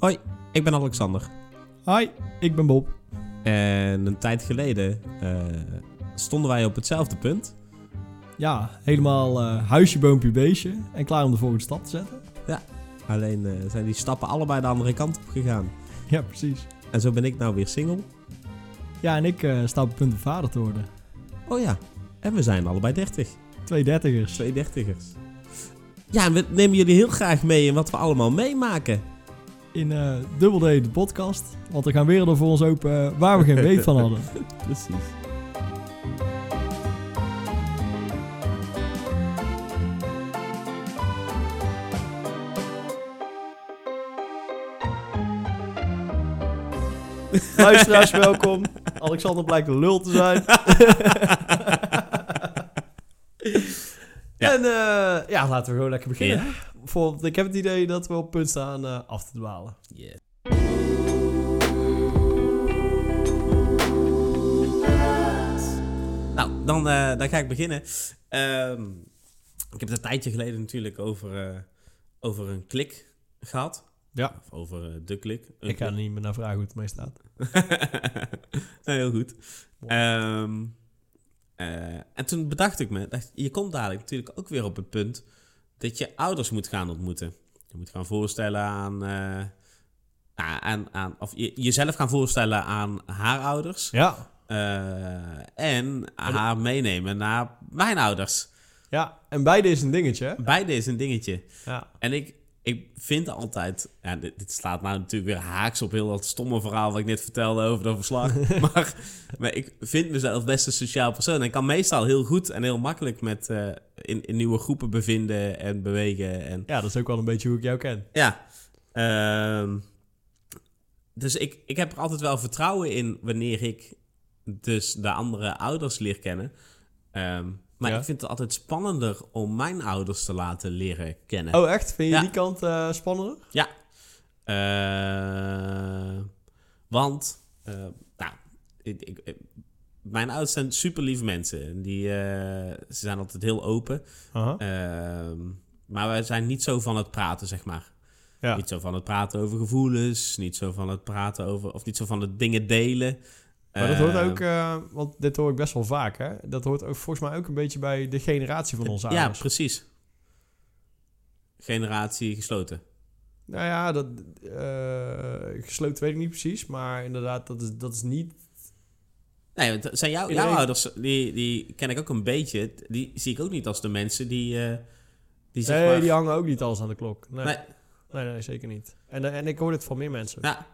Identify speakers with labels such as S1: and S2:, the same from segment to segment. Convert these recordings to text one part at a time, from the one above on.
S1: Hoi, ik ben Alexander.
S2: Hi, ik ben Bob.
S1: En een tijd geleden eh, stonden wij op hetzelfde punt.
S2: Ja, helemaal eh, huisje, boompje, beestje. En klaar om de volgende stap te zetten.
S1: Alleen eh, zijn die stappen allebei de andere kant op gegaan.
S2: Ja, precies.
S1: En zo ben ik nou weer single.
S2: Ja, en ik sta op het punt om vader te worden.
S1: Oh ja, en we zijn allebei 30.
S2: Twee dertigers.
S1: Twee dertigers. Ja, en we nemen jullie heel graag mee in wat we allemaal meemaken.
S2: In eh Double D, de podcast. Want er gaan werelden voor ons open eh, waar we geen weet van hadden.
S1: Precies.
S2: Luisteraars, welkom. Alexander blijkt een lul te zijn.
S1: Ja.
S2: En eh, ja, laten we gewoon lekker beginnen. Voor, ik heb het idee dat we op punt staan eh, af te dwalen.
S1: Yeah. Nou, dan, eh, dan ga ik beginnen. Ehm, ik heb het een tijdje geleden natuurlijk over, eh, over een klik gehad.
S2: Ja.
S1: Of over de klik. Een
S2: Ik ga er niet meer naar vragen hoe het mee staat.
S1: Heel goed. Ehm, eh, en toen bedacht ik me, dat je komt dadelijk natuurlijk ook weer op het punt dat je ouders moet gaan ontmoeten. Je moet gaan voorstellen aan, eh, aan, aan, of je, jezelf gaan voorstellen aan haar ouders.
S2: Ja.
S1: eh, en haar meenemen naar mijn ouders.
S2: Ja, en beide is een dingetje, hè?
S1: Beide is een dingetje.
S2: Ja.
S1: En ik, ik vind altijd... Ja, dit, dit slaat nou natuurlijk weer haaks op heel dat stomme verhaal... wat ik net vertelde over dat verslag. maar, maar ik vind mezelf best een sociaal persoon. En ik kan meestal heel goed en heel makkelijk met, eh, in, in nieuwe groepen bevinden en bewegen. En,
S2: Ja, dat is ook wel een beetje hoe ik jou ken.
S1: ja. ehm, dus ik, ik heb er altijd wel vertrouwen in wanneer ik dus de andere ouders leer kennen. Ehm, maar
S2: Ja.
S1: ik vind het altijd spannender om mijn ouders te laten leren kennen.
S2: Oh, echt? Vind je
S1: Ja.
S2: die kant eh, spannender?
S1: Ja. Eh, want, eh, nou, ik, mijn ouders zijn super lieve mensen. En Die, ze zijn altijd heel open. Ehm, maar wij zijn niet zo van het praten, zeg maar.
S2: Ja.
S1: Niet zo van het praten over gevoelens. Niet zo van het praten over, of niet zo van het dingen delen.
S2: Maar dat hoort
S1: Ehm,
S2: ook, eh, want dit hoor ik best wel vaak, hè? Dat hoort ook volgens mij ook een beetje bij de generatie van onze
S1: Ja,
S2: ouders.
S1: precies. Generatie gesloten.
S2: Nou ja, dat, eh, gesloten weet ik niet precies, maar inderdaad, dat is, dat is niet...
S1: Nee, want zijn jouw, ouders, die, die ken ik ook een beetje. Die zie ik ook niet als de mensen die, eh, die zeg
S2: nee,
S1: maar...
S2: die hangen ook niet alles aan de klok. Nee,
S1: Nee,
S2: nee, nee, zeker niet. En, en ik hoor dit van meer mensen
S1: ja,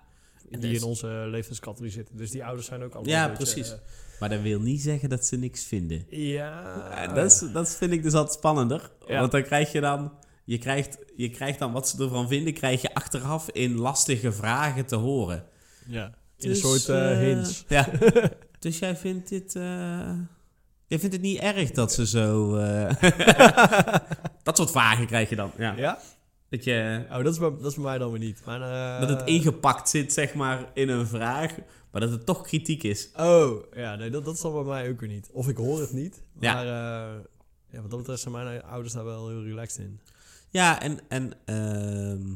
S2: die in onze leeftijdscategorie zitten. Dus die ouders zijn ook allemaal
S1: Ja,
S2: een beetje,
S1: precies.
S2: eh,
S1: maar dat wil niet zeggen dat ze niks vinden.
S2: ja...
S1: Dat, is, dat vind ik dus altijd spannender.
S2: Ja.
S1: Want dan krijg je dan... Je krijgt, je krijgt dan wat ze ervan vinden, krijg je achteraf in lastige vragen te horen.
S2: Ja, in
S1: Dus,
S2: een soort eh,
S1: eh,
S2: hints.
S1: Ja. dus jij vindt dit... eh, jij vindt het niet erg dat ze zo... eh, dat soort vragen krijg je dan. Ja.
S2: Ja?
S1: Dat je...
S2: Oh, dat is, bij, dat is bij mij dan weer niet. Maar, eh,
S1: Dat het ingepakt zit, zeg maar, in een vraag, maar dat het toch kritiek is.
S2: Oh, ja, nee, dat, dat is dan bij mij ook weer niet. Of ik hoor het niet.
S1: Ja.
S2: Maar eh, ja, wat dat betreft zijn mijn ouders daar wel heel relaxed in.
S1: Ja, en, en ehm,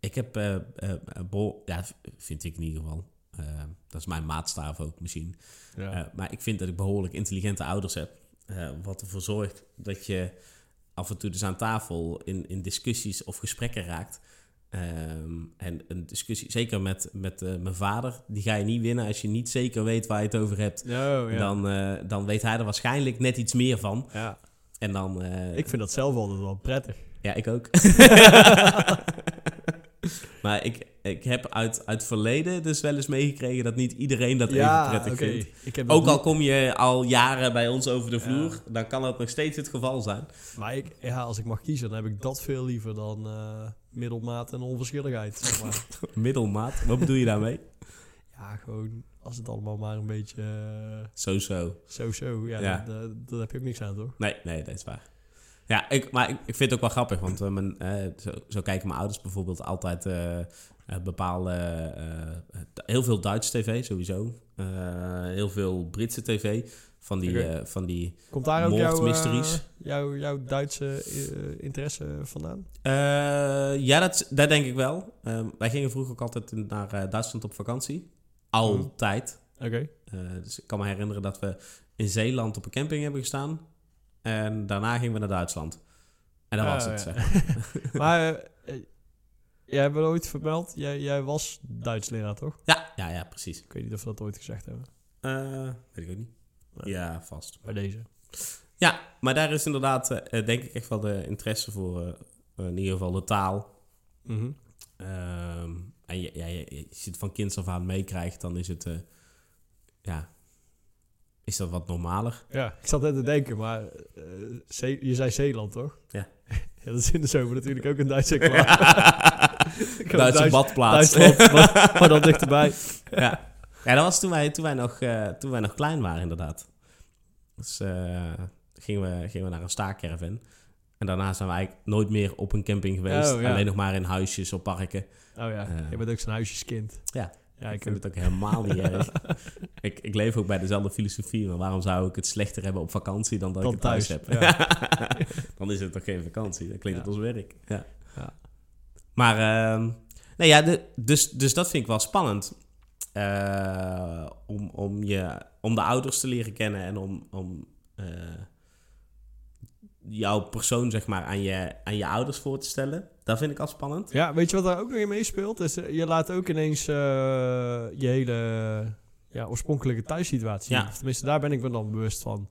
S1: ik heb, eh, beho- ja, vind ik in ieder geval, eh, dat is mijn maatstaaf ook misschien,
S2: Ja.
S1: Maar ik vind dat ik behoorlijk intelligente ouders heb, wat ervoor zorgt dat je af en toe dus aan tafel in, in discussies of gesprekken raakt. Ehm, en een discussie, zeker met, met eh, mijn vader, die ga je niet winnen als je niet zeker weet waar je het over hebt.
S2: Oh, ja.
S1: Dan, eh, dan weet hij er waarschijnlijk net iets meer van.
S2: ja.
S1: En dan... eh,
S2: Ik vind dat zelf altijd wel prettig.
S1: Ja, ik ook. maar ik, ik heb uit, uit het verleden dus wel eens meegekregen dat niet iedereen dat even prettig vindt.
S2: Ik heb dat
S1: Ook al kom je al jaren bij ons over de vloer,
S2: Ja.
S1: dan kan dat nog steeds het geval zijn.
S2: Maar ik, ja, als ik mag kiezen, dan heb ik dat veel liever dan eh, middelmaat en onverschilligheid. Zeg maar.
S1: Middelmaat, wat bedoel je daarmee?
S2: ja, gewoon als het allemaal maar een beetje eh,
S1: Zo, zo.
S2: zo-zo. Ja,
S1: Ja.
S2: Dat- dat heb je ook niks aan, toch?
S1: Nee, nee, dat is waar. Ja, ik, maar ik, ik vind het ook wel grappig, want eh, mijn, eh, zo, zo kijken mijn ouders bijvoorbeeld altijd eh, bepaalde... heel veel Duits tv, sowieso. Heel veel Britse tv. Van die, eh, van die
S2: Komt daar ook jouw, jouw, jouw Duitse interesse vandaan?
S1: Ja, dat, dat denk ik wel. Ehm, wij gingen vroeger ook altijd naar Duitsland op vakantie. Altijd.
S2: Oké.
S1: Dus ik kan me herinneren dat we in Zeeland op een camping hebben gestaan. En daarna gingen we naar Duitsland. En dat
S2: Ah,
S1: was het,
S2: ja.
S1: zeg maar.
S2: Maar eh, jij hebt ooit vermeld, jij, jij was Duits leraar, toch?
S1: Ja, ja, ja, precies.
S2: Ik weet niet of we dat ooit gezegd hebben.
S1: Eh, weet ik ook niet.
S2: Nee.
S1: Ja, vast.
S2: Bij deze.
S1: Ja, maar daar is inderdaad, eh, denk ik, echt wel de interesse voor. in ieder geval de taal.
S2: Mhm.
S1: Ehm, en je, ja, je, als je het van kinds af aan meekrijgt, dan is het... ja, is dat wat normaler.
S2: Ja, ik zat net te denken, maar Zee- je zei Zeeland, toch?
S1: Ja.
S2: ja. Dat is in de zomer natuurlijk ook een Duitse kwaad.
S1: Duitse badplaats.
S2: Duitsland, maar, maar dan dichterbij.
S1: ja. ja, dat was toen wij, toen, wij nog, eh, toen wij nog klein waren, inderdaad. Dus eh, gingen, we, gingen we naar een staakcaravan. En daarna zijn we eigenlijk nooit meer op een camping geweest.
S2: Oh, ja.
S1: Alleen nog maar in huisjes op parken.
S2: Oh ja, je bent ook zo'n huisjeskind.
S1: Ja.
S2: Ja,
S1: Ik
S2: ik
S1: vind het ook helemaal niet erg. Ik, ik leef ook bij dezelfde filosofie. Maar waarom zou ik het slechter hebben op vakantie dan dat
S2: Dan
S1: ik het thuis,
S2: thuis,
S1: heb? dan is het toch geen vakantie? Dan klinkt het als werk. Ja.
S2: Ja.
S1: Maar, ehm, nee ja, de, dus, dus dat vind ik wel spannend. Eh, om, om, je, om de ouders te leren kennen en om, om eh, jouw persoon zeg maar aan je, aan je ouders voor te stellen. Dat vind ik al spannend.
S2: Ja, weet je wat daar ook nog in meespeelt? Is, eh, je laat ook ineens je hele ja, oorspronkelijke thuissituatie.
S1: Ja.
S2: tenminste, daar ben ik me dan bewust van.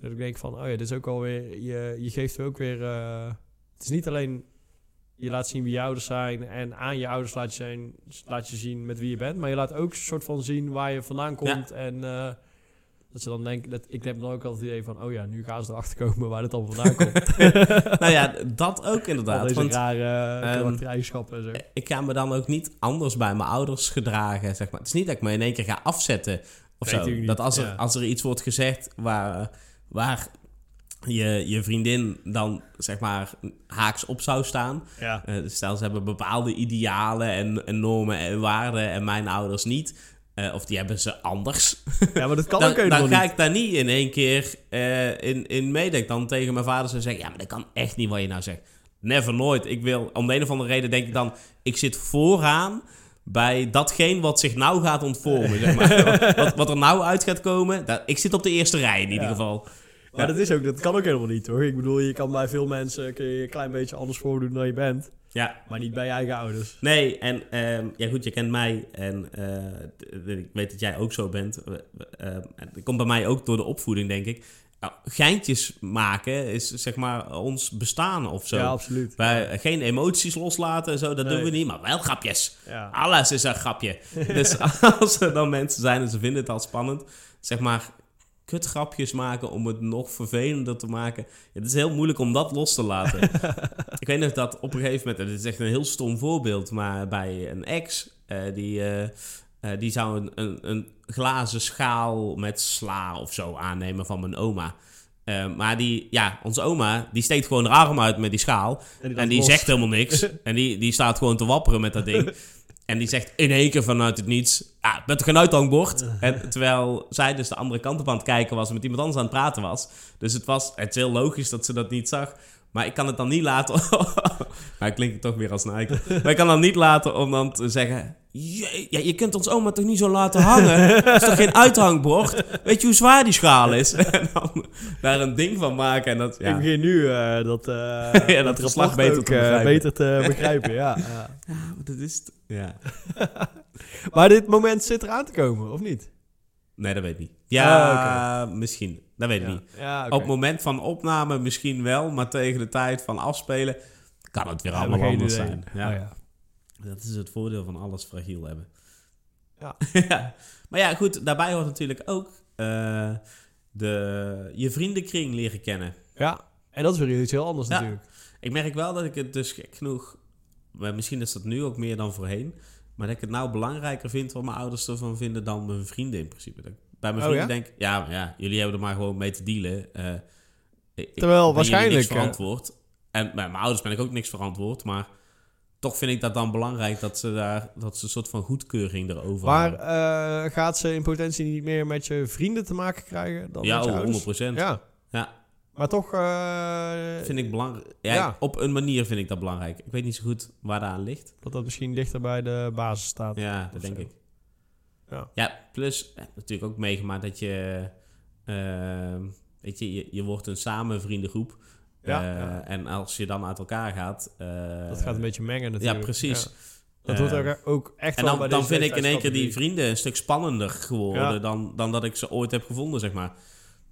S2: Dat ik denk van, oh ja, dit is ook alweer... Je, je geeft ook weer... eh, het is niet alleen... Je laat zien wie je ouders zijn en aan je ouders laat je, zijn, laat je zien met wie je bent. Maar je laat ook een soort van zien waar je vandaan komt. En eh, dat ze dan denken... Dat, ik heb dan ook altijd het idee van... Oh ja, nu gaan ze erachter komen waar het allemaal vandaan komt.
S1: nou ja, dat ook
S2: Al
S1: inderdaad.
S2: deze
S1: Want
S2: rare karaktereigenschappen en zo.
S1: ik ga me dan ook niet anders bij mijn ouders gedragen, zeg maar. Het is niet dat ik me in één keer ga afzetten of
S2: Nee,
S1: zo.
S2: tuurlijk
S1: Dat als er,
S2: ja.
S1: als er iets wordt gezegd waar, waar je, je vriendin dan, zeg maar, haaks op zou staan.
S2: Ja.
S1: Eh, stel, ze hebben bepaalde idealen en, en normen en waarden en mijn ouders niet. Eh, of die hebben ze anders.
S2: Ja, maar dat kan
S1: dan
S2: ook helemaal
S1: dan ga
S2: niet.
S1: ik daar niet in één keer eh, in, in mee. Dat ik dan tegen mijn vader zou zeggen... Ja, maar dat kan echt niet wat je nou zegt. Never, nooit. Ik wil, om de een of andere reden denk ik dan... Ik zit vooraan bij datgene wat zich nou gaat ontvormen. Zeg maar. wat, wat er nou uit gaat komen. Dat, ik zit op de eerste rij in ieder
S2: Ja.
S1: geval.
S2: Maar dat, is ook, dat kan ook helemaal niet hoor. Ik bedoel, je kan bij veel mensen kun je een klein beetje anders voordoen dan je bent.
S1: Ja,
S2: Maar niet bij je eigen ouders.
S1: Nee, en ehm, ja goed, je kent mij en eh, ik weet dat jij ook zo bent. En dat komt bij mij ook door de opvoeding, denk ik. Nou, geintjes maken is zeg maar ons bestaan of zo.
S2: Ja, absoluut.
S1: Wij geen emoties loslaten en zo, dat
S2: Nee.
S1: doen we niet, maar wel grapjes.
S2: Ja.
S1: Alles is een grapje. dus als er dan mensen zijn en ze vinden het al spannend, zeg maar kutgrapjes maken om het nog vervelender te maken. Het is heel moeilijk om dat los te laten. ik weet nog dat op een gegeven moment, en dit is echt een heel stom voorbeeld, maar bij een ex, eh, die, eh, eh, die zou een, een, een glazen schaal met sla of zo aannemen van mijn oma. Maar die, ja, onze oma, die steekt gewoon haar arm uit met die schaal.
S2: En
S1: En die zegt helemaal niks. en die, die staat gewoon te wapperen met dat ding. En die zegt in één keer vanuit het niets... Ja, bent er geen uithangbord? En terwijl zij dus de andere kant op aan het kijken was... en met iemand anders aan het praten was. Dus het was... Het is heel logisch dat ze dat niet zag. Maar ik kan het dan niet laten... maar ik klink toch weer als een eikel. Maar ik kan dan niet laten om dan te zeggen... "Jee, ja, je kunt ons oma toch niet zo laten hangen? Dat is toch geen uithangbord? Weet je hoe zwaar die schaal is? en dan daar een ding van maken. En dat,
S2: Ik begin nu eh, dat, eh
S1: Ja, dat
S2: rapport
S1: beter
S2: ook,
S1: te
S2: eh,
S1: begrijpen.
S2: beter te begrijpen. ja, ja.
S1: Dat is... het. Ja.
S2: Maar dit moment zit eraan te komen, of niet?
S1: Nee, dat weet ik niet. Ja,
S2: Ah,
S1: misschien. Dat weet ik
S2: ja.
S1: niet.
S2: Ja.
S1: Op het moment van opname misschien wel, maar tegen de tijd van afspelen kan het weer allemaal anders
S2: idee.
S1: zijn. Ja.
S2: Oh, ja.
S1: Dat is het voordeel van alles fragiel hebben.
S2: Ja.
S1: Maar ja, goed, daarbij hoort natuurlijk ook eh, de, je vriendenkring leren kennen.
S2: ja, en dat is weer iets heel anders
S1: Ja.
S2: natuurlijk.
S1: Ik merk wel dat ik het dus gek genoeg, maar misschien is dat nu ook meer dan voorheen, maar dat ik het nou belangrijker vind wat mijn ouders ervan vinden dan mijn vrienden in principe. Dat ik bij mijn
S2: Oh,
S1: vrienden
S2: ja?
S1: denk, ja, maar ja, jullie hebben er maar gewoon mee te dealen. Eh, ik- ik
S2: Terwijl
S1: ben
S2: waarschijnlijk,
S1: niks
S2: eh,
S1: verantwoord. En bij mijn ouders ben ik ook niks verantwoord, maar toch vind ik dat dan belangrijk dat ze daar dat ze een soort van goedkeuring erover
S2: Maar
S1: hebben.
S2: eh, gaat ze in potentie niet meer met je vrienden te maken krijgen dan
S1: Ja,
S2: met je
S1: oh,
S2: ouders?
S1: 100%.
S2: Ja.
S1: Ja.
S2: Maar toch... eh,
S1: Vind ik belangrijk. Ja,
S2: Ja.
S1: Op een manier vind ik dat belangrijk. Ik weet niet zo goed waar dat aan ligt.
S2: dat dat misschien dichter bij de basis staat.
S1: Ja, dat denk
S2: zo.
S1: ik.
S2: Ja.
S1: Ja, plus heb natuurlijk ook meegemaakt dat je, ehm, weet je, je, je wordt een samen vriendengroep.
S2: Ja,
S1: Eh,
S2: ja.
S1: En als je dan uit elkaar gaat. eh,
S2: Dat gaat een beetje mengen natuurlijk.
S1: Ja, precies.
S2: Ja. Dat wordt
S1: Eh,
S2: ook echt
S1: En dan,
S2: bij
S1: dan vind ik in één keer die vrienden een stuk spannender geworden dan, dan dat ik ze ooit heb gevonden, zeg maar.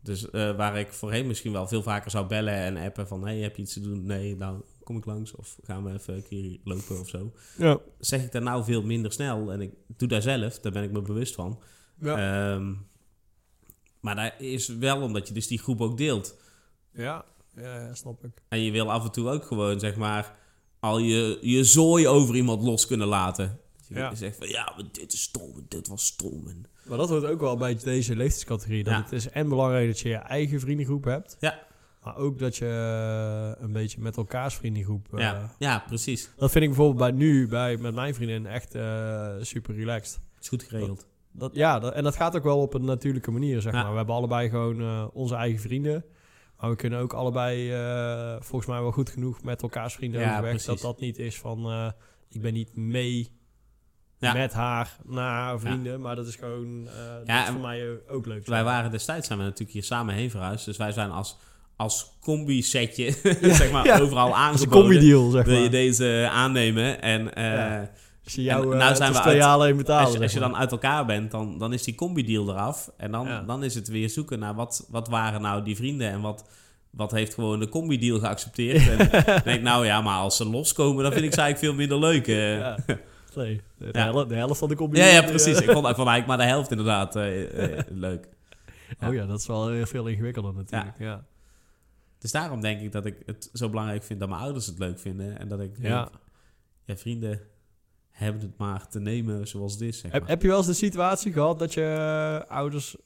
S1: Dus eh, waar ik voorheen misschien wel veel vaker zou bellen en appen van... hey, heb je iets te doen? Nee, nou kom ik langs of gaan we even een keer lopen of zo.
S2: Ja.
S1: Zeg ik daar nou veel minder snel en ik doe daar zelf, daar ben ik me bewust van.
S2: Ja.
S1: Ehm, maar dat is wel omdat je dus die groep ook deelt.
S2: ja. Ja, ja, snap ik.
S1: En je wil af en toe ook gewoon, zeg maar, al je, je zooi over iemand los kunnen laten. Je
S2: Ja.
S1: zegt van, ja, maar dit is stom, en dit was stom. En...
S2: Maar dat hoort ook wel bij deze leeftijdscategorie. Dat
S1: Ja.
S2: het is en belangrijk dat je je eigen vriendengroep hebt.
S1: Ja.
S2: Maar ook dat je eh, een beetje met elkaars vriendengroep... eh,
S1: ja, ja, precies.
S2: Dat vind ik bijvoorbeeld bij nu, bij, met mijn vriendin, echt eh, super relaxed.
S1: is goed geregeld.
S2: Dat, ja, dat, en dat gaat ook wel op een natuurlijke manier, zeg
S1: Ja.
S2: maar. We hebben allebei gewoon onze eigen vrienden. Maar we kunnen ook allebei, volgens mij wel goed genoeg met elkaars vrienden
S1: Ja,
S2: overweg.
S1: precies.
S2: Dat dat niet is van, ik ben niet mee
S1: Ja.
S2: met haar naar haar vrienden. Maar dat is gewoon, eh, dat is voor mij ook- leuk.
S1: Wij waren destijds zijn we natuurlijk hier samen heen verhuisd. Dus wij zijn als, als combi-setje, zeg maar, overal aangeboden.
S2: combi-deal, zeg
S1: Wil je
S2: maar.
S1: deze aannemen? En eh,
S2: Ja. Als je jou
S1: En
S2: eh
S1: nou
S2: nou
S1: zijn we uit-
S2: alleen betalen,
S1: als, je- als je
S2: zeg maar.
S1: dan uit elkaar bent, dan, dan is die combi-deal eraf. En dan,
S2: Ja.
S1: dan is het weer zoeken naar wat, wat waren nou die vrienden en wat, wat heeft gewoon de combi-deal geaccepteerd. En ik denk, nou ja, maar als ze loskomen, dan vind ik ze eigenlijk veel minder leuk. eh. Ja.
S2: Nee, de,
S1: Ja.
S2: helft, de helft van de combi
S1: ja,
S2: die,
S1: precies. Ik vond, ik vond eigenlijk maar de helft inderdaad eh, eh, leuk.
S2: Oh ja, dat is wel heel veel ingewikkelder natuurlijk. Ja.
S1: Dus daarom denk ik dat ik het zo belangrijk vind dat mijn ouders het leuk vinden. En dat ik
S2: Ja.
S1: denk, ja, vrienden hebben het maar te nemen zoals het is. Zeg
S2: Heb,
S1: maar.
S2: heb je wel eens de situatie gehad dat je eh, ouders,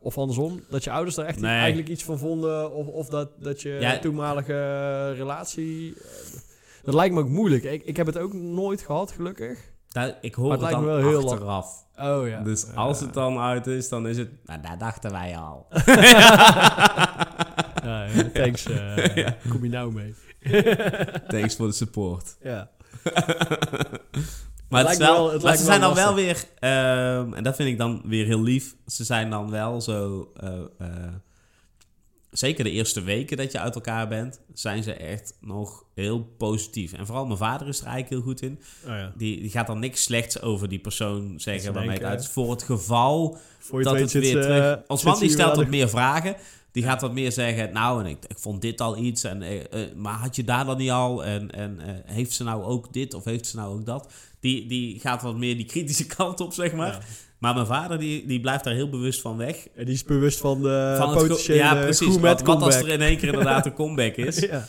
S2: of andersom, dat je ouders daar echt
S1: Nee.
S2: eigenlijk iets van vonden, of, of dat, dat je
S1: Ja.
S2: toenmalige relatie. Dat lijkt me ook moeilijk. Ik, ik heb het ook nooit gehad, gelukkig.
S1: Daar- ik hoor
S2: Maar
S1: het,
S2: het
S1: dan
S2: wel heel
S1: achteraf.
S2: Oh ja.
S1: Dus als het dan uit is, dan is het... Nou, daar dachten wij al.
S2: ja, ja, thanks. eh,
S1: Ja.
S2: Kom je nou mee?
S1: Thanks voor de support.
S2: Ja.
S1: Maar, het wel,
S2: wel- het
S1: maar ze zijn dan wel weer... ehm, en dat vind ik dan weer heel lief. Ze zijn dan wel zo... eh, eh, zeker de eerste weken dat je uit elkaar bent... zijn ze echt nog heel positief. En vooral mijn vader is er eigenlijk heel goed in.
S2: Oh ja.
S1: Die, die gaat dan niks slechts over die persoon zeggen...
S2: Ze
S1: waarmee het uit is. Voor het geval
S2: Voor
S1: dat
S2: het
S1: weer
S2: zit,
S1: terug...
S2: eh,
S1: Ons man die stelt wat meer vragen. Die gaat wat meer zeggen... Nou, en ik, ik vond dit al iets. En, eh, eh, maar had je daar dan niet al? En, en heeft ze nou ook dit? Of heeft ze nou ook dat? Die, die gaat wat meer die kritische kant op, zeg maar.
S2: Ja.
S1: Maar mijn vader die, die blijft daar heel bewust van weg.
S2: En die is bewust van de
S1: van
S2: potentiële
S1: ja, precies. Wat, wat als er in één keer inderdaad een comeback is?
S2: ja.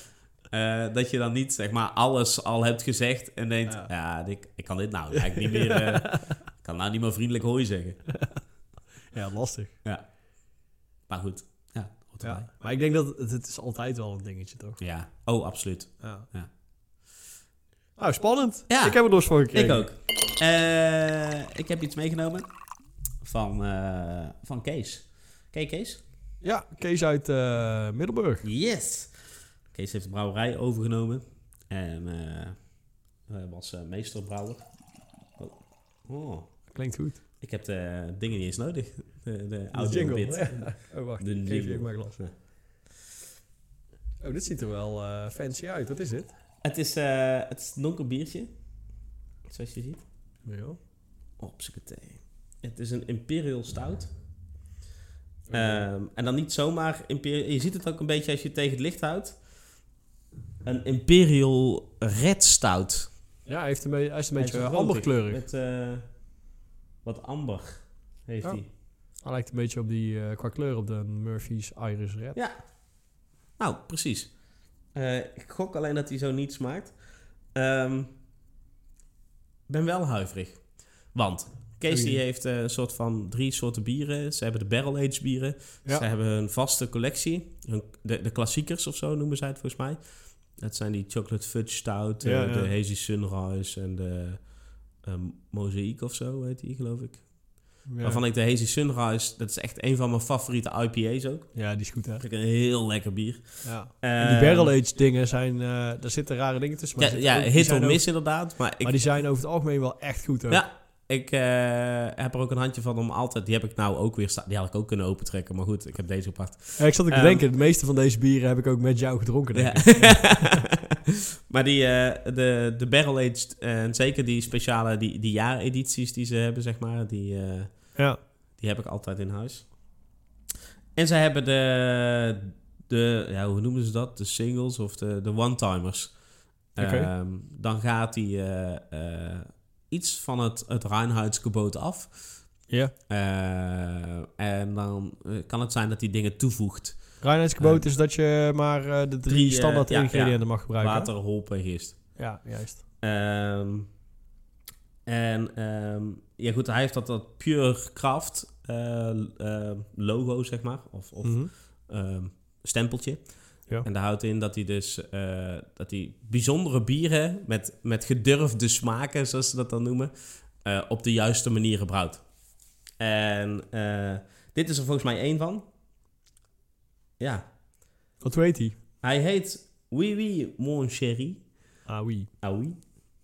S1: Eh, dat je dan niet zeg maar alles al hebt gezegd en denkt,
S2: Ja.
S1: ja, ik, ik kan dit nou eigenlijk niet meer, eh, ik kan nou niet meer vriendelijk hooi zeggen.
S2: ja, lastig.
S1: Ja. Maar goed, ja.
S2: Maar ik denk dat het, het is altijd wel een dingetje, toch?
S1: Ja, oh, absoluut.
S2: Ja.
S1: Ja.
S2: Nou, spannend.
S1: Ja.
S2: Ik heb er dus voor gekregen.
S1: Ik ook. Eh, ik heb iets meegenomen van, eh, van Kees. Ken Kees?
S2: Ja, Kees uit eh, Middelburg.
S1: Yes! Kees heeft de brouwerij overgenomen en hij was meesterbrouwer. Oh. oh.
S2: Klinkt goed.
S1: Ik heb de dingen niet eens nodig. De, de
S2: De
S1: audio
S2: jingle. Ja. Oh, wacht.
S1: De jingle.
S2: glas.
S1: Ja.
S2: Oh, dit ziet er wel fancy uit. Wat is dit?
S1: Het is, het is een donker biertje. Zoals je ziet.
S2: Ja.
S1: Opseketee. Het is een Imperial Stout. Ehm, en dan niet zomaar Imperial... Je ziet het ook een beetje als je het tegen het licht houdt. Een Imperial Red Stout.
S2: ja, hij, heeft een beetje, hij is een
S1: Hij
S2: beetje
S1: is
S2: uh, amberkleurig.
S1: Met eh, wat amber heeft
S2: Ja.
S1: hij.
S2: Hij lijkt een beetje op die, eh, qua kleur op de Murphy's Iris Red.
S1: Ja. Nou, precies. Eh, ik gok alleen dat hij zo niet smaakt. Ehm ben wel huiverig. Want Kees die heeft eh, een soort van drie soorten bieren. Ze hebben de barrel aged bieren.
S2: Ja.
S1: Ze hebben een vaste collectie. Hun, de, de klassiekers of zo noemen zij het volgens mij. Dat zijn die Chocolate Fudge Stout, eh,
S2: Ja, ja.
S1: de Hazy Sunrise en de Mosaic of zo heet die, geloof ik.
S2: Ja.
S1: Waarvan ik de Hazy Sunrise, dat is echt een van mijn favoriete IPA's ook.
S2: ja, die is goed, hè?
S1: Dat een heel lekker bier.
S2: Ja. En die
S1: Ehm,
S2: barrel-aged dingen zijn... eh daar zitten rare dingen tussen.
S1: Ja,
S2: Maar,
S1: ja
S2: ook- die
S1: hit of
S2: ook-
S1: miss inderdaad. Maar ik,
S2: Maar die zijn over het algemeen wel echt goed, hoor.
S1: Ja, ik eh, heb er ook een handje van om altijd... Die heb ik nou ook weer staan. Die had ik ook kunnen opentrekken. Maar goed, ik heb deze gepakt.
S2: Ja, ik zat ook te
S1: Ehm,
S2: denken, de meeste van deze bieren heb ik ook met jou gedronken, denk
S1: Ja.
S2: ik.
S1: maar die, eh, de, de Barrel Aged... eh, en zeker die speciale... Die, die jaaredities die ze hebben, zeg maar... Die,
S2: Ja.
S1: die heb ik altijd in huis. En ze hebben de... de ja, hoe noemen ze dat? De singles of de, de one-timers. Ehm, dan gaat die iets van het, het reinheidsgebod af.
S2: Ja.
S1: Eh, en dan eh, kan het zijn dat hij dingen toevoegt.
S2: Reinheidsgebod is dat je maar eh, de drie,
S1: Drie, eh,
S2: standaard
S1: ja,
S2: ingrediënten
S1: ja.
S2: mag gebruiken.
S1: Water, hop en gist.
S2: Ja, juist.
S1: Ehm, en ehm, ja goed, hij heeft dat, dat Pure Craft eh, eh, logo, zeg maar. Of, of
S2: Mhm.
S1: ehm, stempeltje.
S2: Ja.
S1: En daar houdt in dat hij dus eh, dat hij bijzondere bieren met, met gedurfde smaken, zoals ze dat dan noemen, eh, op de juiste manier brouwt. En eh, dit is er volgens mij één van. Ja.
S2: Wat weet hij?
S1: Hij heet Oui Oui Mon Chéri.
S2: Ah, oui.
S1: Ah oui.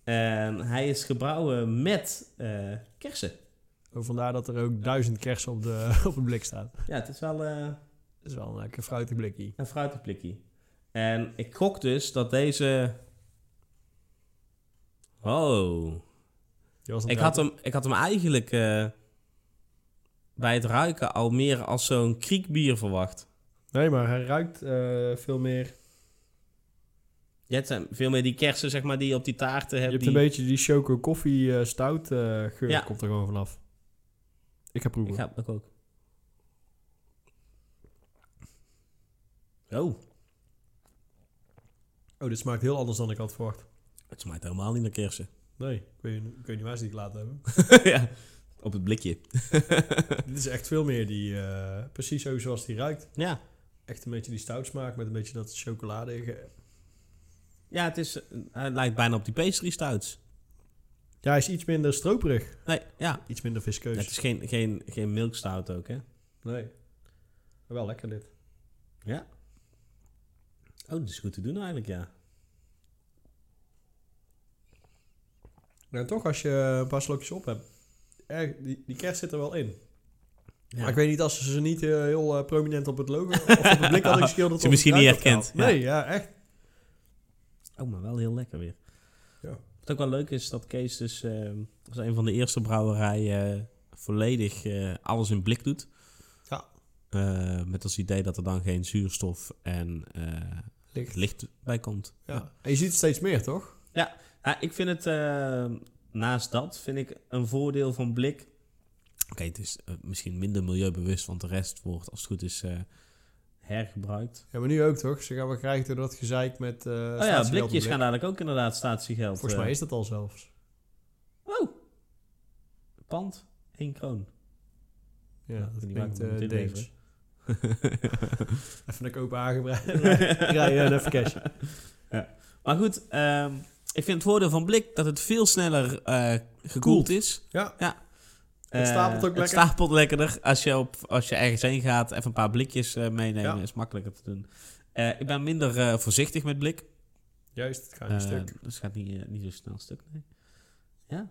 S1: En hij is gebrouwen met kersen.
S2: Oh, vandaar dat er ook duizend kersen op, de, op het blik staat.
S1: Ja, het is wel
S2: Dat is wel een lekker fruitig blikje.
S1: een fruitig blikje. En ik gok dus dat deze... Oh. Ik had hem, ik had hem eigenlijk eh, bij het ruiken al meer als zo'n kriekbier verwacht.
S2: Nee, maar hij ruikt eh, veel meer...
S1: Je hebt eh, veel meer die kersen, zeg maar, die je op die taarten
S2: Je
S1: hebt.
S2: hebt
S1: die...
S2: een beetje die choco koffie eh, stout eh, geur
S1: Ja.
S2: komt er gewoon vanaf. Ik ga proeven.
S1: Ik ga het ook. Oh,
S2: Oh, dit smaakt heel anders dan ik had verwacht.
S1: het smaakt helemaal niet naar kersen.
S2: Nee, ik weet, ik weet niet waar ze die laten hebben.
S1: ja, op het blikje.
S2: dit is echt veel meer die... eh, precies zo zoals die ruikt.
S1: Ja.
S2: Echt een beetje die stout smaak met een beetje dat chocolade.
S1: Ja, het is, eh, hij lijkt bijna op die pastry stouts.
S2: Ja, hij is iets minder stroperig.
S1: Nee, ja.
S2: Iets minder viskeus.
S1: Het is geen, geen, geen milk stout ook, hè?
S2: Nee. Wel lekker dit.
S1: Ja. Oh, dat is goed te doen eigenlijk, ja.
S2: Nou, toch als je een paar slokjes op hebt. erg- die, die kerst zit er wel in.
S1: ja.
S2: Maar ik weet niet als ze ze niet eh, heel eh, prominent op het logo of op het blik hadden geschilderd.
S1: Ze misschien niet herkend,
S2: gehaald. Nee, ja, echt.
S1: Oh, maar wel heel lekker weer.
S2: Ja.
S1: Wat ook wel leuk is, dat Kees dus eh, als een van de eerste brouwerijen eh, volledig alles in blik doet.
S2: Ja.
S1: Met als idee dat er dan geen zuurstof en
S2: Licht.
S1: licht bij komt.
S2: Ja. En je ziet het steeds meer, toch?
S1: Ja, ik vind het, eh, naast dat, vind ik een voordeel van blik. Oké, het is eh, misschien minder milieubewust, want de rest wordt, als het goed is, eh, hergebruikt.
S2: Ja, maar nu ook, toch? Ze gaan we krijgen door dat gezeik met eh
S1: oh ja, blikjes
S2: blik.
S1: gaan dadelijk ook inderdaad statiegeld.
S2: Volgens mij is dat al zelfs.
S1: Oh! Pand, 1 kroon.
S2: Ja,
S1: Ja,
S2: dat
S1: die
S2: klinkt uh. Even naar Kopenhagen rijden en even cash.
S1: Maar goed, ehm, ik vind het voordeel van blik dat het veel sneller eh, gekoeld is.
S2: Ja.
S1: ja.
S2: Het
S1: Eh,
S2: stapelt ook
S1: Het
S2: lekker.
S1: stapelt lekkerder. Als je, op, als je ergens heen gaat, even een paar blikjes eh, meenemen,
S2: Ja.
S1: is makkelijker te doen. Eh, ik ben minder eh, voorzichtig met blik.
S2: Juist, het gaat een
S1: Eh,
S2: stuk.
S1: Dus het gaat niet, eh, niet zo snel stuk, nee. Ja.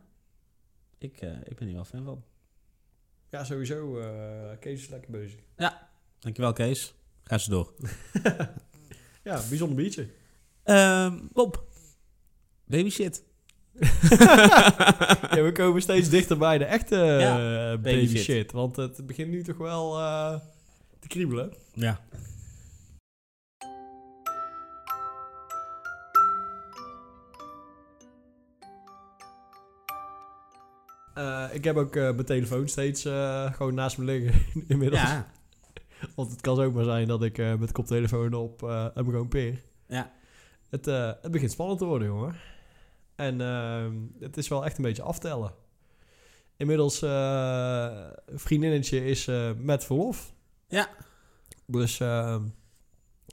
S1: Ik, eh, ik ben hier wel fan van.
S2: Ja, sowieso. eh Kees is lekker bezig.
S1: Dankjewel, Kees. Ga ze door.
S2: Ja, bijzonder biertje.
S1: Ehm Bob. Baby shit.
S2: ja, we komen steeds dichter bij de echte
S1: Ja,
S2: eh, baby, shit. Want het begint nu toch wel eh, te kriebelen.
S1: Ja.
S2: Eh, ik heb ook mijn telefoon steeds gewoon naast me liggen inmiddels.
S1: Ja.
S2: Want het kan zomaar zijn dat ik eh, met koptelefoon op eh hem gewoon peer.
S1: Ja.
S2: Het, eh, het begint spannend te worden, jongen. En ehm, het is wel echt een beetje aftellen. Inmiddels, een vriendinnetje is met verlof.
S1: Ja.
S2: Dus ehm,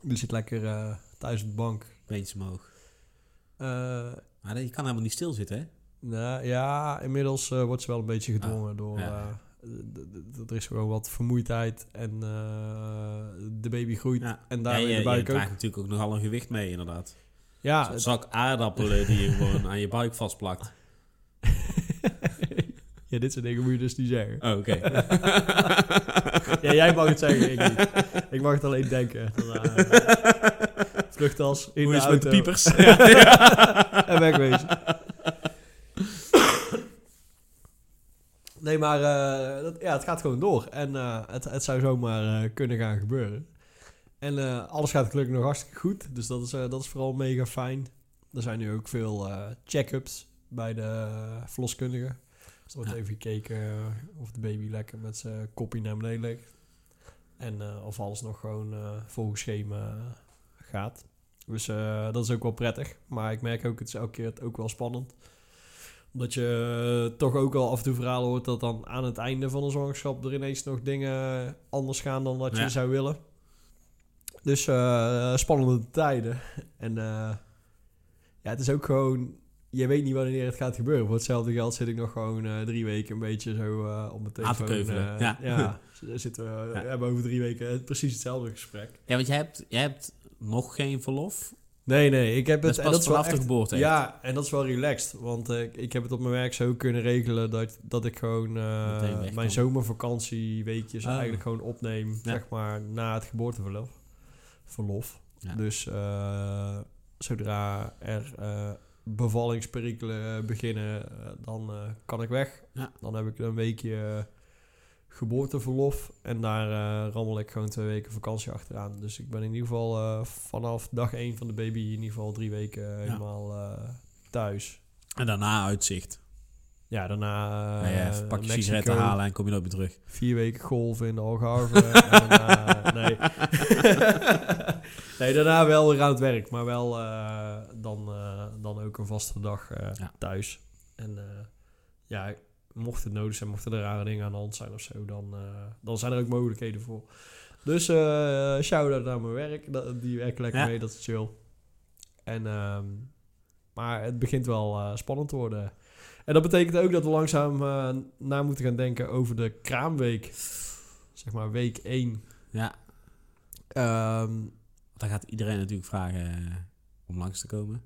S2: die zit lekker thuis op de bank
S1: Beentjes omhoog. Maar je kan helemaal niet stilzitten, hè?
S2: nou, ja, inmiddels wordt ze wel een beetje gedwongen door...
S1: ja.
S2: Er is gewoon wat vermoeidheid en eh, de baby groeit.
S1: Ja.
S2: En
S1: Ja,
S2: daar
S1: je,
S2: de
S1: je
S2: buik ook.
S1: draagt natuurlijk ook nogal een gewicht mee, inderdaad.
S2: Ja,
S1: Zo'n zak aardappelen die je gewoon aan je buik vastplakt.
S2: ja, dit soort dingen moet je dus niet zeggen.
S1: Oh, oké.
S2: Ja, jij mag het zeggen, ik niet. Ik mag het alleen denken. Dan, eh, vluchttas in
S1: Hoe
S2: de
S1: is het met de
S2: auto.
S1: piepers?
S2: en wegwezen. Nee, maar eh, dat, ja, het gaat gewoon door. En eh, het, het zou zomaar eh, kunnen gaan gebeuren. En alles gaat gelukkig nog hartstikke goed. Dus dat is, dat is vooral mega fijn. Er zijn nu ook veel check-ups bij de verloskundige. Dus er wordt
S1: Ja.
S2: even gekeken of de baby lekker met zijn koppie naar beneden ligt. En of alles nog gewoon volgens schema gaat. Dus dat is ook wel prettig. Maar ik merk ook, het is elke keer ook wel spannend. Omdat je eh, toch ook wel af en toe verhalen hoort dat dan aan het einde van de zwangerschap er ineens nog dingen anders gaan dan wat je
S1: Ja.
S2: zou willen. Dus eh, spannende tijden. En eh, ja, het is ook gewoon... Je weet niet wanneer het gaat gebeuren. Voor hetzelfde geld zit ik nog gewoon eh, drie weken een beetje zo eh, op mijn telefoon.
S1: keuvelen,
S2: eh,
S1: ja.
S2: ja. zitten we,
S1: Ja.
S2: we hebben over drie weken precies hetzelfde gesprek.
S1: Ja, want jij hebt, jij hebt nog geen verlof.
S2: Nee, nee, ik heb
S1: Dat
S2: het...
S1: is
S2: en dat is wel
S1: de geboorte.
S2: Ja, en dat is wel relaxed. Want eh, ik heb het op mijn werk zo kunnen regelen dat, dat ik gewoon eh, mijn
S1: kan.
S2: zomervakantieweekjes
S1: Ah.
S2: eigenlijk gewoon opneem,
S1: Ja.
S2: zeg maar, na het geboorteverlof. Verlof.
S1: Ja.
S2: Dus eh, zodra er bevallingsperikelen beginnen, dan kan ik weg.
S1: Ja.
S2: Dan heb ik een weekje geboorteverlof en daar eh, rammel ik gewoon twee weken vakantie achteraan. Dus ik ben in ieder geval eh, vanaf dag één van de baby in ieder geval drie weken helemaal eh, thuis.
S1: En daarna uitzicht.
S2: Ja, daarna
S1: Nou ja, pak je sigaretten halen en kom je nooit meer terug.
S2: Vier weken golven in de Algarve. en daarna, nee. nee, daarna wel weer aan het werk. Maar wel dan, dan ook een vaste dag
S1: Ja.
S2: thuis. En ja, mocht het nodig zijn, mochten er rare dingen aan de hand zijn of zo, dan, eh, dan zijn er ook mogelijkheden voor. Dus eh shout-out naar mijn werk. Dat, die werken lekker
S1: Ja.
S2: mee, dat is chill. En, ehm, maar het begint wel eh, spannend te worden. En dat betekent ook dat we langzaam na moeten gaan denken over de kraamweek. Zeg maar week 1.
S1: Ja,
S2: Ehm,
S1: dan gaat iedereen natuurlijk vragen om langs te komen.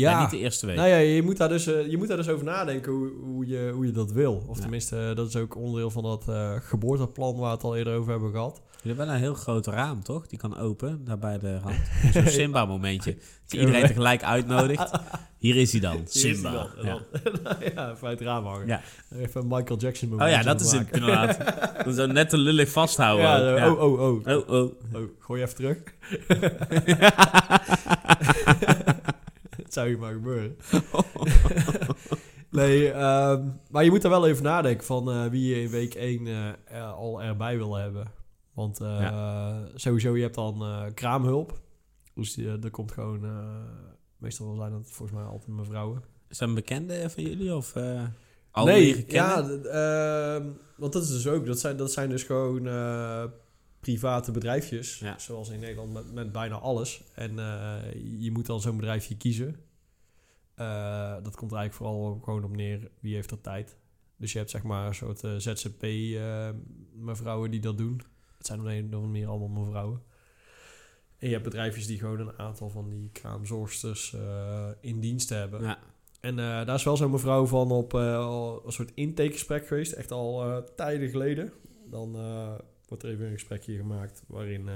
S2: Ja,
S1: Ja, niet de eerste week.
S2: nou ja, je moet daar dus, eh, je moet daar dus over nadenken hoe, hoe, je, hoe je dat wil. Of
S1: Ja.
S2: tenminste, eh, dat is ook onderdeel van dat eh, geboorteplan waar we het al eerder over hebben gehad.
S1: Je hebt wel een heel groot raam, toch? Die kan open, daar bij de rand. Zo'n Simba-momentje. Dat je iedereen tegelijk uitnodigt. Hier is hij dan, Simba.
S2: dan.
S1: Ja.
S2: dan- ja, even uit het raam hangen.
S1: Ja.
S2: Even een Michael Jackson
S1: Oh
S2: moment.
S1: ja, dat is het inderdaad. Dan Zo net te lullig vasthouden.
S2: Ja. oh, oh, oh.
S1: Oh, oh.
S2: Oh, gooi even terug. Zou je maar gebeuren. nee, ehm, maar je moet er wel even nadenken van eh, wie je in week 1 eh, er al erbij wil hebben. Want eh, sowieso, je hebt dan eh, kraamhulp. Dus die, eh, er komt gewoon... eh, meestal zijn dat volgens mij altijd mevrouwen.
S1: Is dat een bekende van jullie? Of eh al
S2: nee, ja, ehm, want dat is dus ook... Dat zijn, dat zijn dus gewoon eh, private bedrijfjes.
S1: Ja.
S2: Zoals in Nederland met, met bijna alles. En eh, je moet dan zo'n bedrijfje kiezen. Eh, dat komt eigenlijk vooral gewoon op neer wie heeft er tijd. Dus je hebt zeg maar een soort eh, ZZP eh, mevrouwen die dat doen. Het zijn op een of andere manier allemaal mevrouwen. En je hebt bedrijfjes die gewoon een aantal van die kraamzorgsters in dienst hebben.
S1: Ja.
S2: En daar is wel zo'n mevrouw van op een soort intakegesprek geweest. Echt al tijden geleden. Dan wordt er even een gesprekje gemaakt waarin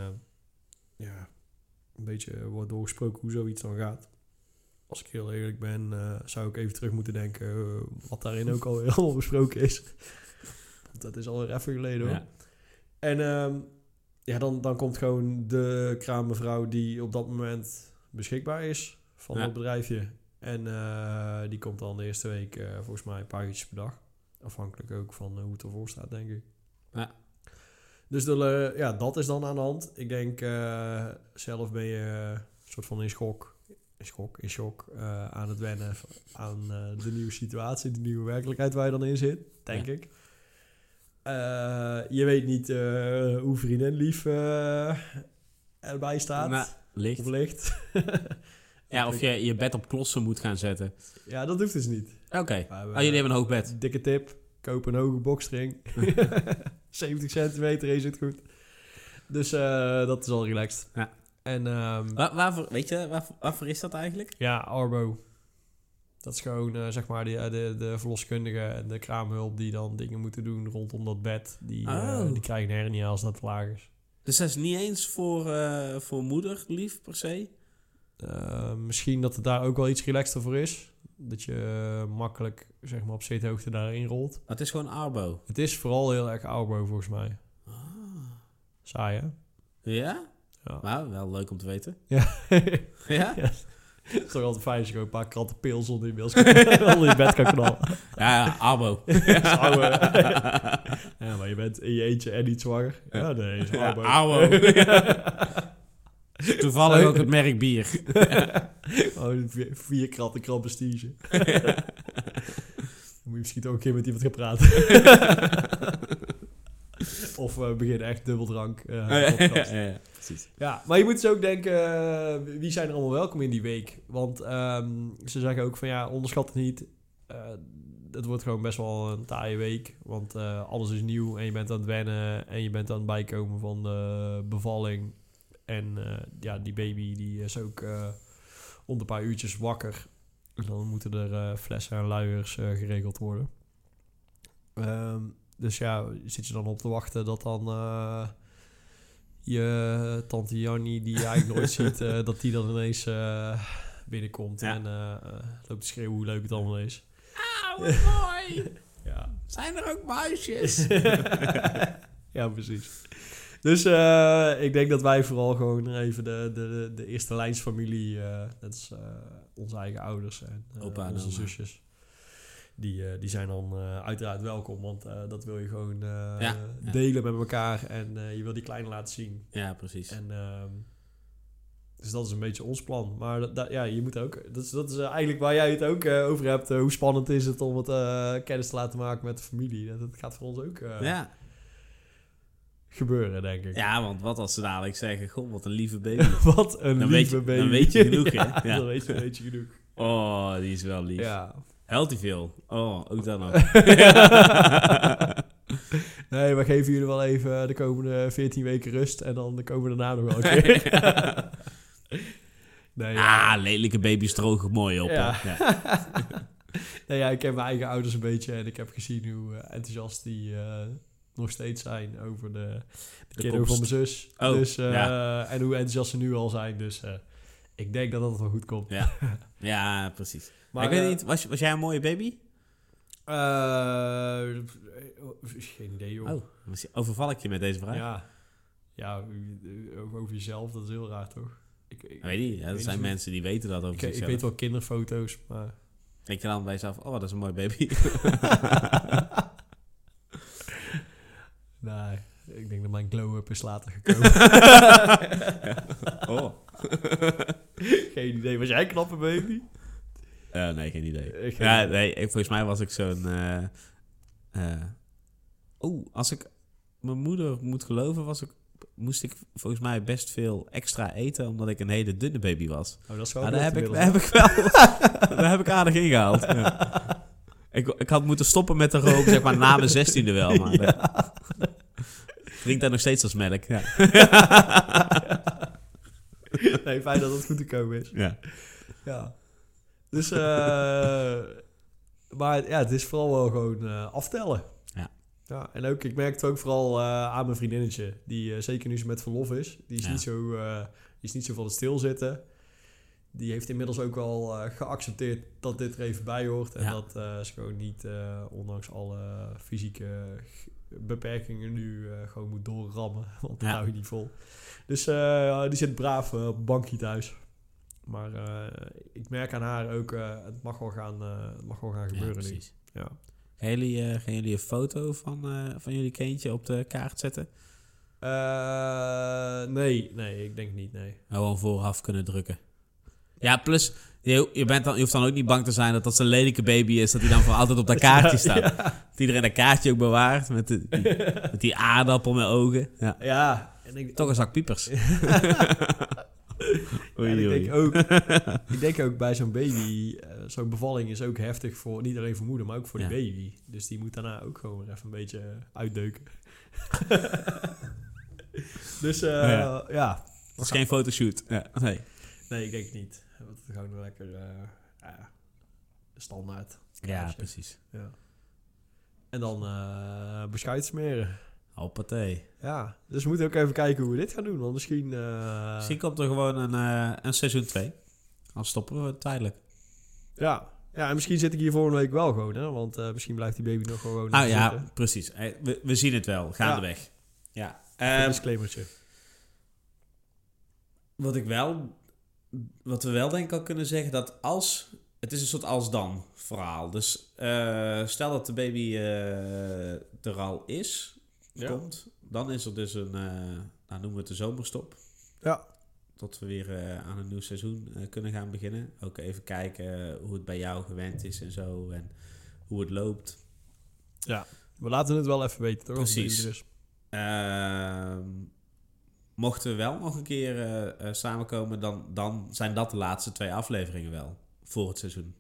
S2: ja, een beetje wordt doorgesproken hoe zoiets dan gaat. Als ik heel eerlijk ben, eh, zou ik even terug moeten denken eh, wat daarin ook alweer allemaal besproken is. Want dat is alweer even geleden hoor.
S1: Ja.
S2: En ehm, ja, dan, dan komt gewoon de kraammevrouw die op dat moment beschikbaar is van
S1: Ja.
S2: het bedrijfje. En eh, die komt dan de eerste week volgens mij een paar uurtjes per dag. Afhankelijk ook van hoe het ervoor staat, denk ik.
S1: Ja.
S2: Dus de, ja, dat is dan aan de hand. Ik denk, zelf ben je een soort van in schok, schok, in shock eh, aan het wennen aan eh, de nieuwe situatie, de nieuwe werkelijkheid waar je dan in zit, denk
S1: Ja.
S2: ik. Je weet niet hoe vriendin lief erbij staat.
S1: Nou, Licht.
S2: Of licht.
S1: Ja, of je je bed op klossen moet gaan zetten.
S2: ja, dat hoeft dus niet.
S1: Oké.
S2: We-
S1: Oh, jullie hebben een hoog bed.
S2: Dikke tip. Koop een hoge boxstring. 70 centimeter is het goed. Dus eh, dat is al relaxed.
S1: Ja.
S2: En ehm,
S1: Waar, waarvoor, weet je, waarvoor, waarvoor is dat eigenlijk?
S2: ja, Arbo. Dat is gewoon, eh, zeg maar, de, de, de verloskundige en de kraamhulp die dan dingen moeten doen rondom dat bed. Die, eh,
S1: Oh.
S2: die krijgen hernia als dat te laag is.
S1: Dus dat is niet eens voor, eh, voor moeder lief per se?
S2: Eh, misschien dat het daar ook wel iets relaxter voor is. Dat je eh, makkelijk, zeg maar, op zithoogte daarin rolt.
S1: Maar het is gewoon Arbo.
S2: Het is vooral heel erg Arbo volgens mij.
S1: Ah.
S2: Saai, hè?
S1: Ja?
S2: Ja.
S1: Nou, wel leuk om te weten.
S2: Ja.
S1: Ja?
S2: Ja. Het is toch altijd fijn als je gewoon een paar kratten pils onder je, onder je bed kan knallen.
S1: Ja. Arbo.
S2: Ja, maar je bent in je eentje en niet zwanger. Ja, nee, is Arbo.
S1: Arbo. Toevallig ook het merk bier.
S2: Oh, vier, vier kratten krab prestige. Dan moet je misschien toch een keer met iemand gaan praten. Of we beginnen echt dubbeldrank. eh,
S1: ja, ja, ja, precies.
S2: Ja, maar je moet dus ook denken, eh, wie zijn er allemaal welkom in die week? Want ehm, ze zeggen ook van ja, onderschat het niet. Eh, het wordt gewoon best wel een taaie week. Want eh, alles is nieuw en je bent aan het wennen en je bent aan het bijkomen van de bevalling. En eh, ja, die baby die is ook eh onder een paar uurtjes wakker. En dan moeten er eh, flessen en luiers eh, geregeld worden. Ehm, dus ja, zit je dan op te wachten dat dan eh, je tante Jannie, die je eigenlijk nooit ziet, eh, dat die dan ineens eh, binnenkomt
S1: Ja.
S2: en loopt te schreeuwen hoe leuk het allemaal is.
S1: Auw, wat mooi.
S2: Ja,
S1: Zijn er ook muisjes?
S2: ja precies. Dus eh, ik denk dat wij vooral gewoon even de, de, de eerste lijnsfamilie, eh dat is eh, onze eigen ouders en
S1: Opa en
S2: onze zusjes. Die, eh, die zijn dan eh, uiteraard welkom, want eh, dat wil je gewoon
S1: ja.
S2: delen met elkaar en je wil die kleine laten zien.
S1: Ja, precies.
S2: En, ehm, dus dat is een beetje ons plan. Maar dat, dat- ja, je moet ook. Dat is, dat is eigenlijk waar jij het ook over hebt. hoe spannend is het om het kennis te laten maken met de familie? Dat, dat gaat voor ons ook
S1: ja.
S2: gebeuren, denk ik.
S1: ja, want wat als ze dadelijk zeggen, goh, wat een lieve baby.
S2: Wat een
S1: Dan
S2: lieve
S1: je-
S2: baby.
S1: dan weet je genoeg, hè?
S2: Ja. Dan weet je, weet je genoeg.
S1: Oh, die is wel lief.
S2: Ja.
S1: Huilt hij veel? Oh, ook dan nog.
S2: nee, we geven jullie wel even de komende 14 weken rust. En dan komen we daarna nog wel een keer. nee, ja.
S1: ah, lelijke baby's drogen mooi op.
S2: Ja. Nee, ja, ik ken mijn eigen ouders een beetje en ik heb gezien hoe eh, enthousiast die eh, nog steeds zijn over de, de,
S1: De
S2: van mijn zus.
S1: Oh,
S2: dus, eh,
S1: ja.
S2: En hoe enthousiast ze nu al zijn. Dus ik denk dat dat wel goed komt.
S1: Ja. ja, precies.
S2: Maar
S1: ik weet
S2: eh,
S1: niet, was, was jij een mooie baby?
S2: eh, geen idee, joh.
S1: Oh, overval ik je met deze vraag?
S2: Ja, ja over jezelf, dat is heel raar, toch? Ik, ik,
S1: Ik weet niet, ja, er
S2: weet
S1: zijn
S2: niet.
S1: mensen die weten dat over
S2: ik, ik weet wel kinderfoto's, maar...
S1: Denk je dan bij jezelf, oh, dat is een mooi baby.
S2: nee, ik denk dat mijn glow-up is later gekomen.
S1: oh.
S2: geen idee. Was jij een knappe baby?
S1: Eh, nee, geen idee.
S2: Eh, geen
S1: ja,
S2: idee.
S1: nee, ik- volgens mij was ik zo'n... Oeh, als ik mijn moeder moet geloven, was ik, moest ik volgens mij best veel extra eten, omdat ik een hele dunne baby was.
S2: Oh, dat is wel
S1: daar heb, ik, daar heb ik wel... daar heb ik aardig ingehaald. Ja. Ik, ik had moeten stoppen met de rook, zeg maar, na mijn zestiende wel. Maar
S2: Ja.
S1: drinkt dat nog steeds als melk. Ja.
S2: nee, fijn dat het goed te komen is.
S1: ja.
S2: Ja. Dus, eh maar ja, het is vooral wel gewoon eh, aftellen.
S1: Ja.
S2: Ja, en ook, ik merk het ook vooral eh, aan mijn vriendinnetje. Die, zeker nu ze met verlof is, die is,
S1: Ja.
S2: niet, zo, die is niet zo van het stilzitten. Die heeft inmiddels ook al eh, geaccepteerd dat dit er even bij hoort. En
S1: Ja.
S2: dat ze gewoon niet, ondanks alle fysieke beperkingen, nu gewoon moet doorrammen. Want
S1: Ja.
S2: hou je niet vol. Dus die zit braaf op bankje thuis. Maar eh, ik merk aan haar ook, eh, het mag wel gaan, eh, het mag wel gaan
S1: Ja,
S2: gebeuren nu.
S1: precies.
S2: Ja.
S1: Gaan jullie, gaan jullie een foto van, van jullie kindje op de kaart zetten?
S2: Nee, nee, ik denk niet, nee.
S1: Gewoon vooraf kunnen drukken. Ja, plus, je, je, bent dan, je hoeft dan ook niet bang te zijn dat dat zo'n lelijke baby is, dat hij dan voor altijd op dat kaartje staat.
S2: Ja,
S1: Dat iedereen dat kaartje ook bewaart, met, de, die, met die aardappel met ogen. Ja.
S2: ja. en ik,
S1: Toch een zak piepers. Oei,
S2: En ik denk ook, ik denk ook bij zo'n baby, eh, zo'n bevalling is ook heftig voor niet alleen voor moeder, maar ook voor
S1: Ja.
S2: de baby. Dus die moet daarna ook gewoon even een beetje uitdeuken. dus eh,
S1: Ja.
S2: ja.
S1: Het is geen fotoshoot. Ja, nee.
S2: Nee, ik denk het niet. Want het gewoon lekker eh, standaard.
S1: Ja, precies.
S2: Ja. En dan beschuit smeren.
S1: Hoppatee.
S2: Ja, dus we moeten ook even kijken hoe we dit gaan doen. Want misschien... eh,
S1: Misschien komt er gewoon een, eh, een seizoen 2. Dan stoppen we tijdelijk.
S2: Ja. ja, en misschien zit ik hier volgende week wel gewoon. Hè? Want eh, misschien blijft die baby nog gewoon
S1: Ah ja,
S2: zitten.
S1: precies. We, we zien het wel, gaandeweg. Ja.
S2: Een
S1: Ehm,
S2: disclaimertje.
S1: wat ik wel... Wat we wel denk ik al kunnen zeggen, dat als... Het is een soort als-dan verhaal. Dus stel dat de baby er al is,
S2: Ja.
S1: komt. Dan is er dus een, nou noemen we het de zomerstop.
S2: Ja.
S1: Tot we weer eh, aan een nieuw seizoen eh, kunnen gaan beginnen. Ook even kijken hoe het bij jou gewend is en zo. En hoe het loopt.
S2: We laten het wel even weten, toch?
S1: Precies. Ehm, mochten we wel nog een keer samenkomen, dan, dan zijn dat de laatste twee afleveringen wel. Voor het seizoen.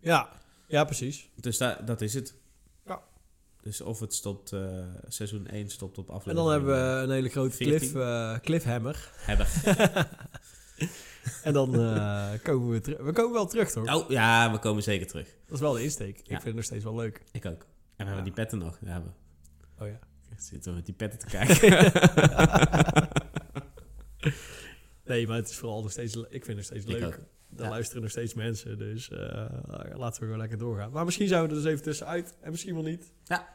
S2: Ja. ja, precies.
S1: Dus da dat is het. Dus of het stopt, eh, seizoen 1 stopt op
S2: En
S1: aflevering
S2: dan hebben we een hele grote
S1: 14.
S2: cliff, eh, cliffhammer.
S1: Hebben.
S2: En dan eh, komen we terug. We komen wel terug, toch?
S1: Oh ja, we komen zeker terug.
S2: Dat is wel de insteek. Ik vind het nog steeds wel leuk.
S1: Ik ook. En we hebben die petten nog. Ja, we
S2: Oh ja.
S1: zitten met die petten te kijken.
S2: Nee, maar het is vooral nog steeds... Ik vind het nog steeds leuk. Er
S1: Ja.
S2: luisteren nog steeds mensen, dus eh, laten we gewoon lekker doorgaan. Maar misschien zijn we er dus even tussenuit en misschien wel niet.
S1: Ja.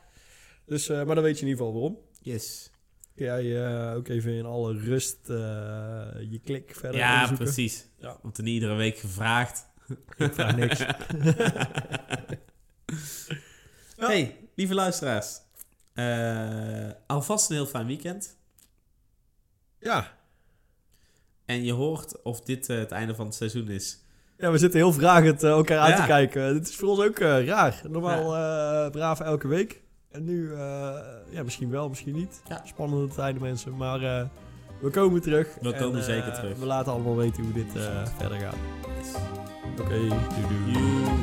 S2: Dus, eh, maar dan weet je in ieder geval waarom.
S1: Yes.
S2: Kun jij eh, ook even in alle rust je klik verder
S1: Ja,
S2: onderzoeken?
S1: precies.
S2: Ja.
S1: Want er niet iedere week gevraagd.
S2: Ik vraag niks. Ja.
S1: Hey, lieve luisteraars. Alvast een heel fijn weekend.
S2: Ja.
S1: En je hoort of dit eh, het einde van het seizoen is.
S2: ja, we zitten heel vragend eh, elkaar aan
S1: Ja.
S2: te kijken. Dit is voor ons ook eh, raar. Normaal eh, braaf elke week. En nu, eh, ja, misschien wel, misschien niet.
S1: Ja.
S2: Spannende tijden, mensen. Maar eh, we komen terug.
S1: We
S2: En,
S1: komen
S2: eh,
S1: zeker terug.
S2: We laten allemaal weten hoe dit eh, verder gaat. Oké, doei doei.
S1: Joe.